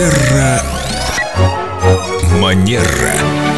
Терра Манера.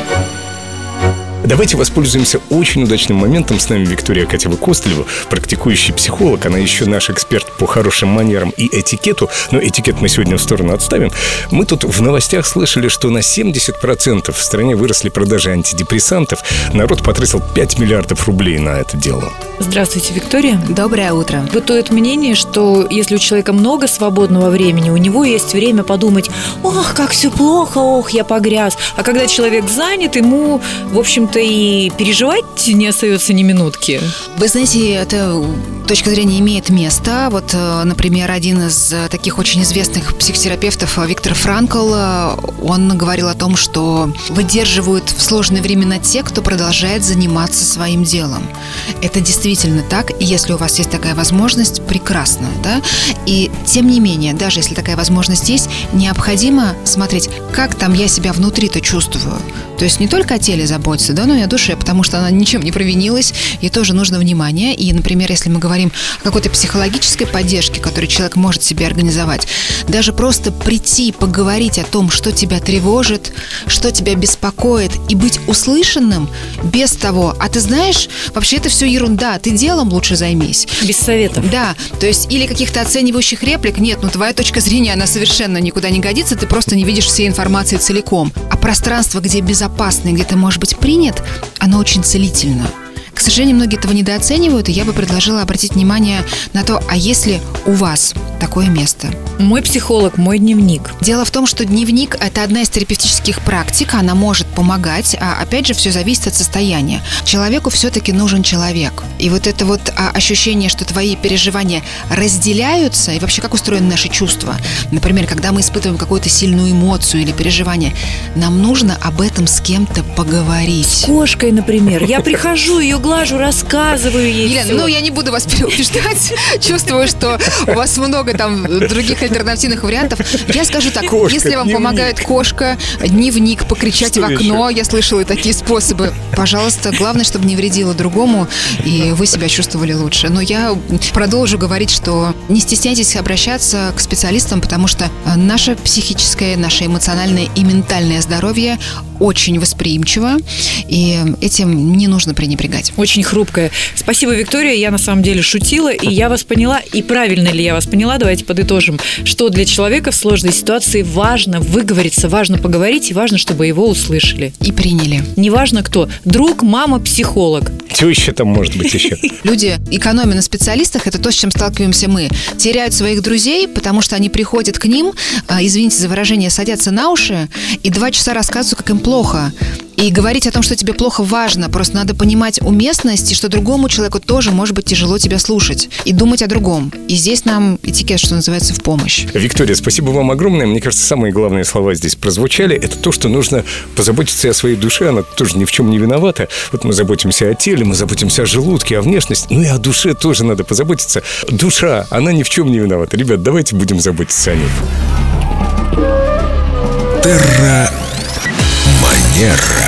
Давайте воспользуемся очень удачным моментом. С нами Виктория Катева Костылева, практикующий психолог. Она еще наш эксперт по хорошим манерам и этикету. Но этикет мы сегодня в сторону отставим. Мы тут в новостях слышали, что на 70% в стране выросли продажи антидепрессантов. Народ потратил 5 миллиардов рублей на это дело. Здравствуйте, Виктория. Доброе утро. Бытует мнение, что если у человека много свободного времени, у него есть время подумать, ох, как все плохо, ох, я погряз. А когда человек занят, ему, в общем-то, и переживать не остается ни минутки. Вы знаете, эта точка зрения имеет место. Вот, э, например, один из таких очень известных психотерапевтов э, Виктор Франкл, э, он говорил о том, что выдерживают в сложные времена те, кто продолжает заниматься своим делом. Это действительно так, и если у вас есть такая возможность, прекрасно, да? И тем не менее, даже если такая возможность есть, необходимо смотреть, как там я себя внутри-то чувствую. То есть не только о теле заботиться, да, но и о душе, потому что она ничем не провинилась, ей тоже нужно внимание. И, например, если мы говорим о какой-то психологической поддержке, которую человек может себе организовать, даже просто прийти, поговорить о том, что тебя тревожит, что тебя беспокоит, и быть услышанным без того, а ты знаешь, вообще это все ерунда, ты делом лучше займись. Без советов. Да, то есть или каких-то оценивающих реплик, нет, ну твоя точка зрения, она совершенно никуда не годится, ты просто не видишь всей информации целиком. А пространство, где безопасно где ты можешь быть принят, оно очень целительно. К сожалению, многие этого недооценивают, и я бы предложила обратить внимание на то, а если у вас такое место? Мой психолог, мой дневник. Дело в том, что дневник – это одна из терапевтических практик, она может помогать, а опять же, все зависит от состояния. Человеку все-таки нужен человек. И вот это вот а, ощущение, что твои переживания разделяются, и вообще как устроены наши чувства. Например, когда мы испытываем какую-то сильную эмоцию или переживание, нам нужно об этом с кем-то поговорить. С кошкой, например. Я прихожу, ее глажу, рассказываю ей Елена, всё. ну я не буду вас переубеждать. Чувствую, что у вас много там других альтернативных вариантов. Я скажу так, Кошка, если вам дневник. помогает кошка, дневник, покричать Что в окно, еще? я слышала такие способы. Пожалуйста, главное, чтобы не вредило другому, и вы себя чувствовали лучше. Но я продолжу говорить, что не стесняйтесь обращаться к специалистам, потому что наше психическое, наше эмоциональное и ментальное здоровье очень восприимчиво, и этим не нужно пренебрегать. Очень хрупкая. Спасибо, Виктория. Я на самом деле шутила, и я вас поняла. И правильно ли я вас поняла? Давайте подытожим, что для человека в сложной ситуации важно выговориться, важно поговорить, и важно, чтобы его услышали. И приняли. Неважно кто. Друг, мама, психолог. Теща там может быть еще. Люди, экономя на специалистах, это то, с чем сталкиваемся мы. Теряют своих друзей, потому что они приходят к ним, а, извините за выражение, садятся на уши и два часа рассказывают, как им плохо. И говорить о том, что тебе плохо, важно. Просто надо понимать уместность, и что другому человеку тоже может быть тяжело тебя слушать. И думать о другом. И здесь нам этикет, что называется, в помощь. Виктория, спасибо вам огромное. Мне кажется, самые главные слова здесь прозвучали. Это то, что нужно позаботиться о своей душе. Она тоже ни в чем не виновата. Вот мы заботимся о теле, мы заботимся о желудке, о внешности. Ну и о душе тоже надо позаботиться. Душа, она ни в чем не виновата. Ребят, давайте будем заботиться о ней. Терра Манера.